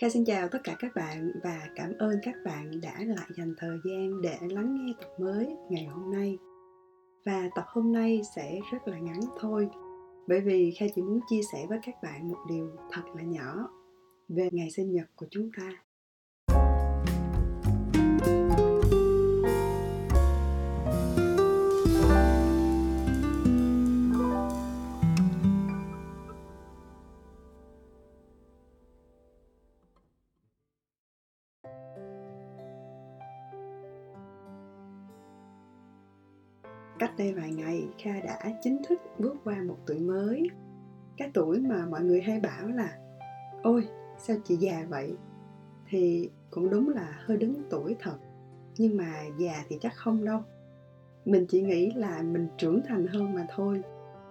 Kha xin chào tất cả các bạn và cảm ơn các bạn đã lại dành thời gian để lắng nghe tập mới ngày hôm nay. Và tập hôm nay sẽ rất là ngắn thôi, bởi vì Kha chỉ muốn chia sẻ với các bạn một điều thật là nhỏ về ngày sinh nhật của chúng ta. Cách đây vài ngày, kha đã chính thức bước qua một tuổi mới. Cái tuổi mà mọi người hay bảo là, ôi, sao chị già vậy? Thì cũng đúng là hơi đứng tuổi thật, nhưng mà già thì chắc không đâu. Mình chỉ nghĩ là mình trưởng thành hơn mà thôi.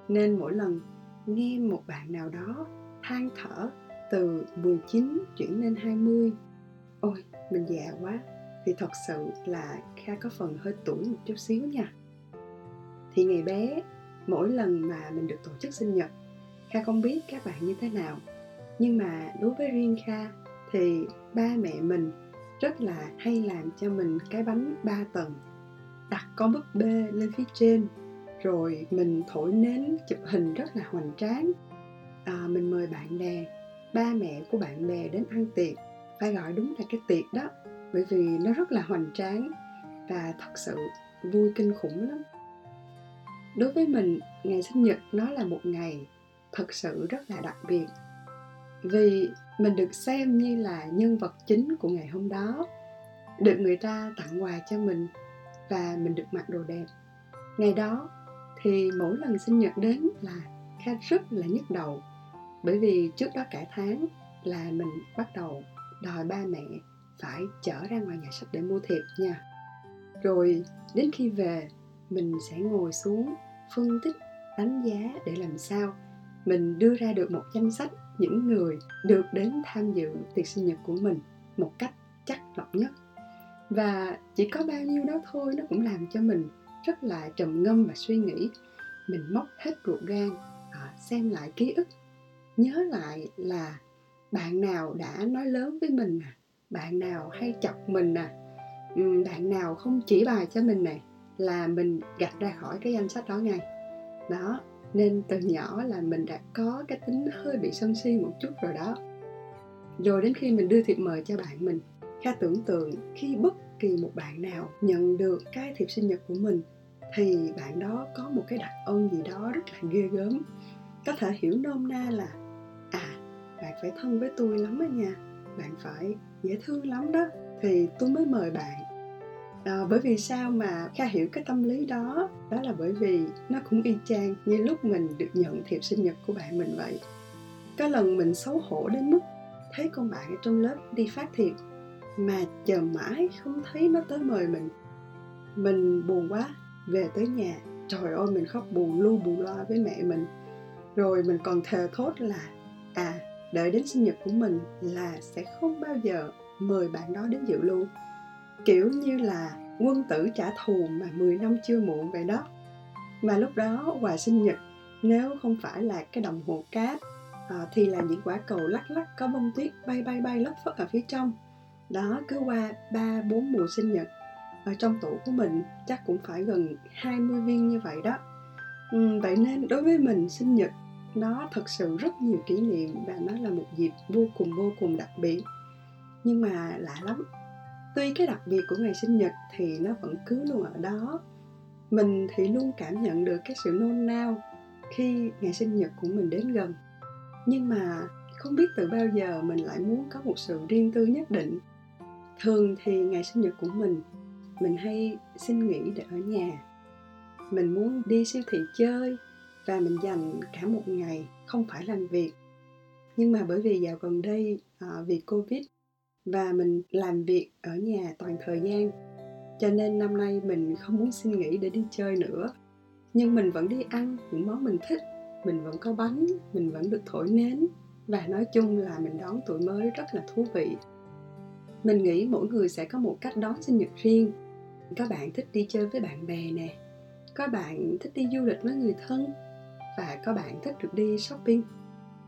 Nên mỗi lần nghe một bạn nào đó than thở từ 19 chuyển lên 20 ôi, mình già quá. Thì thật sự là Kha có phần hơi tuổi một chút xíu nha thì ngày bé mỗi lần mà mình được tổ chức sinh nhật kha không biết các bạn như thế nào. Nhưng mà đối với riêng kha thì ba mẹ mình rất là hay làm cho mình cái bánh ba tầng đặt con búp bê lên phía trên rồi mình thổi nến chụp hình rất là hoành tráng. À, mình mời bạn bè ba mẹ của bạn bè đến ăn tiệc phải gọi đúng là cái tiệc đó bởi vì nó rất là hoành tráng và thật sự vui kinh khủng lắm đối với mình, ngày sinh nhật nó là một ngày thật sự rất là đặc biệt. Vì mình được xem như là nhân vật chính của ngày hôm đó, được người ta tặng quà cho mình và mình được mặc đồ đẹp. Ngày đó thì mỗi lần sinh nhật đến là kha rất là nhức đầu, bởi vì trước đó cả tháng là mình bắt đầu đòi ba mẹ phải chở ra ngoài nhà sách để mua thiệp nha. Rồi đến khi về, mình sẽ ngồi xuống phân tích đánh giá để làm sao mình đưa ra được một danh sách những người được đến tham dự tiệc sinh nhật của mình một cách chắc lọc nhất. Và chỉ có bao nhiêu đó thôi nó cũng làm cho mình rất là trầm ngâm và suy nghĩ. Mình móc hết ruột gan à, xem lại ký ức nhớ lại là bạn nào đã nói lớn với mình à bạn nào hay chọc mình à bạn nào không chỉ bài cho mình này là mình gạch ra khỏi cái danh sách đó ngay. Đó, nên từ nhỏ là mình đã có cái tính hơi bị sân si một chút rồi đó. Rồi đến khi mình đưa thiệp mời cho bạn mình, kha tưởng tượng khi bất kỳ một bạn nào nhận được cái thiệp sinh nhật của mình, thì bạn đó có một cái đặc ân gì đó rất là ghê gớm. Có thể hiểu nôm na là à bạn phải thân với tôi lắm á nha, bạn phải dễ thương lắm đó. Thì tôi mới mời bạn à, bởi vì sao mà kha hiểu cái tâm lý đó? Đó là bởi vì nó cũng y chang như lúc mình được nhận thiệp sinh nhật của bạn mình vậy. Có lần mình xấu hổ đến mức thấy con bạn ở trong lớp đi phát thiệp mà chờ mãi không thấy nó tới mời mình. Mình buồn quá về tới nhà trời ơi mình khóc buồn lu bù loa với mẹ mình. Rồi mình còn thề thốt là à đợi đến sinh nhật của mình là sẽ không bao giờ mời bạn đó đến dự luôn kiểu như là quân tử trả thù mà 10 năm chưa muộn vậy đó. Mà lúc đó quà sinh nhật nếu không phải là cái đồng hồ cát à, ờ, thì là những quả cầu lắc lắc có bông tuyết bay bay bay lất phất ở phía trong. Đó cứ qua ba bốn mùa sinh nhật ở trong tủ của mình chắc cũng phải gần 20 viên như vậy đó. Ừ, vậy nên đối với mình sinh nhật nó thật sự rất nhiều kỷ niệm và nó là một dịp vô cùng vô cùng đặc biệt. Nhưng mà lạ lắm tuy cái đặc biệt của ngày sinh nhật thì nó vẫn cứ luôn ở đó. Mình thì luôn cảm nhận được cái sự nôn nao khi ngày sinh nhật của mình đến gần. Nhưng mà không biết từ bao giờ mình lại muốn có một sự riêng tư nhất định. Thường thì ngày sinh nhật của mình mình hay xin nghỉ để ở nhà. Mình muốn đi siêu thị chơi và mình dành cả một ngày không phải làm việc. Nhưng mà bởi vì dạo gần đây à, vì covid và mình làm việc ở nhà toàn thời gian. Cho nên năm nay mình không muốn xin nghỉ để đi chơi nữa. Nhưng mình vẫn đi ăn những món mình thích. Mình vẫn có bánh, mình vẫn được thổi nến. Và nói chung là mình đón tuổi mới rất là thú vị. Mình nghĩ mỗi người sẽ có một cách đón sinh nhật riêng. Có bạn thích đi chơi với bạn bè nè. Có bạn thích đi du lịch với người thân. Và có bạn thích được đi shopping.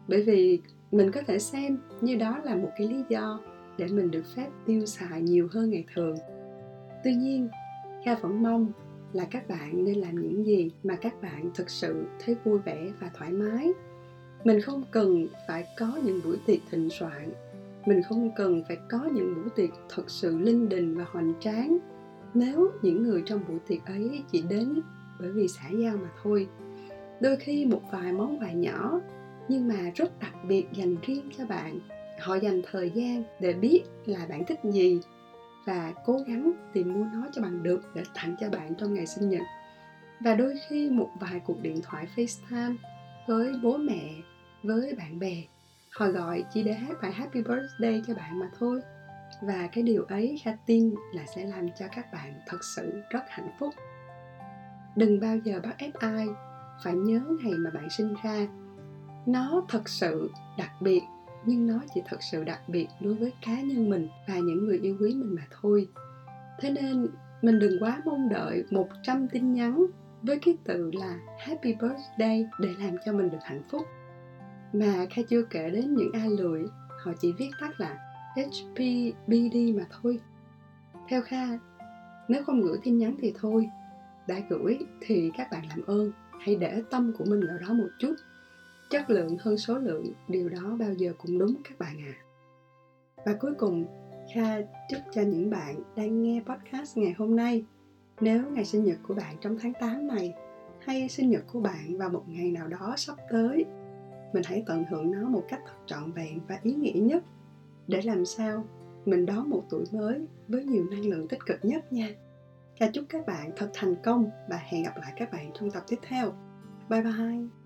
Bởi vì mình có thể xem như đó là một cái lý do để mình được phép tiêu xài nhiều hơn ngày thường. Tuy nhiên, kha vẫn mong là các bạn nên làm những gì mà các bạn thực sự thấy vui vẻ và thoải mái. Mình không cần phải có những buổi tiệc thịnh soạn. Mình không cần phải có những buổi tiệc thật sự linh đình và hoành tráng. Nếu những người trong buổi tiệc ấy chỉ đến bởi vì xã giao mà thôi. Đôi khi một vài món quà nhỏ nhưng mà rất đặc biệt dành riêng cho bạn họ dành thời gian để biết là bạn thích gì và cố gắng tìm mua nó cho bằng được để tặng cho bạn trong ngày sinh nhật. Và đôi khi một vài cuộc điện thoại FaceTime với bố mẹ, với bạn bè, họ gọi chỉ để hát bài Happy Birthday cho bạn mà thôi. Và cái điều ấy, kha tin là sẽ làm cho các bạn thật sự rất hạnh phúc. Đừng bao giờ bắt ép ai, phải nhớ ngày mà bạn sinh ra. Nó thật sự đặc biệt nhưng nó chỉ thật sự đặc biệt đối với cá nhân mình và những người yêu quý mình mà thôi. Thế nên, mình đừng quá mong đợi 100 tin nhắn với cái từ là happy birthday để làm cho mình được hạnh phúc. Mà kha chưa kể đến những ai lười, họ chỉ viết tắt là HPBD mà thôi. Theo kha, nếu không gửi tin nhắn thì thôi, đã gửi thì các bạn làm ơn, hãy để tâm của mình vào đó một chút chất lượng hơn số lượng, điều đó bao giờ cũng đúng các bạn à và cuối cùng, kha chúc cho những bạn đang nghe podcast ngày hôm nay nếu ngày sinh nhật của bạn trong tháng 8 này hay sinh nhật của bạn vào một ngày nào đó sắp tới, mình hãy tận hưởng nó một cách thật trọn vẹn và ý nghĩa nhất để làm sao mình đón một tuổi mới với nhiều năng lượng tích cực nhất nha Kha chúc các bạn thật thành công và hẹn gặp lại các bạn trong tập tiếp theo. Bye bye!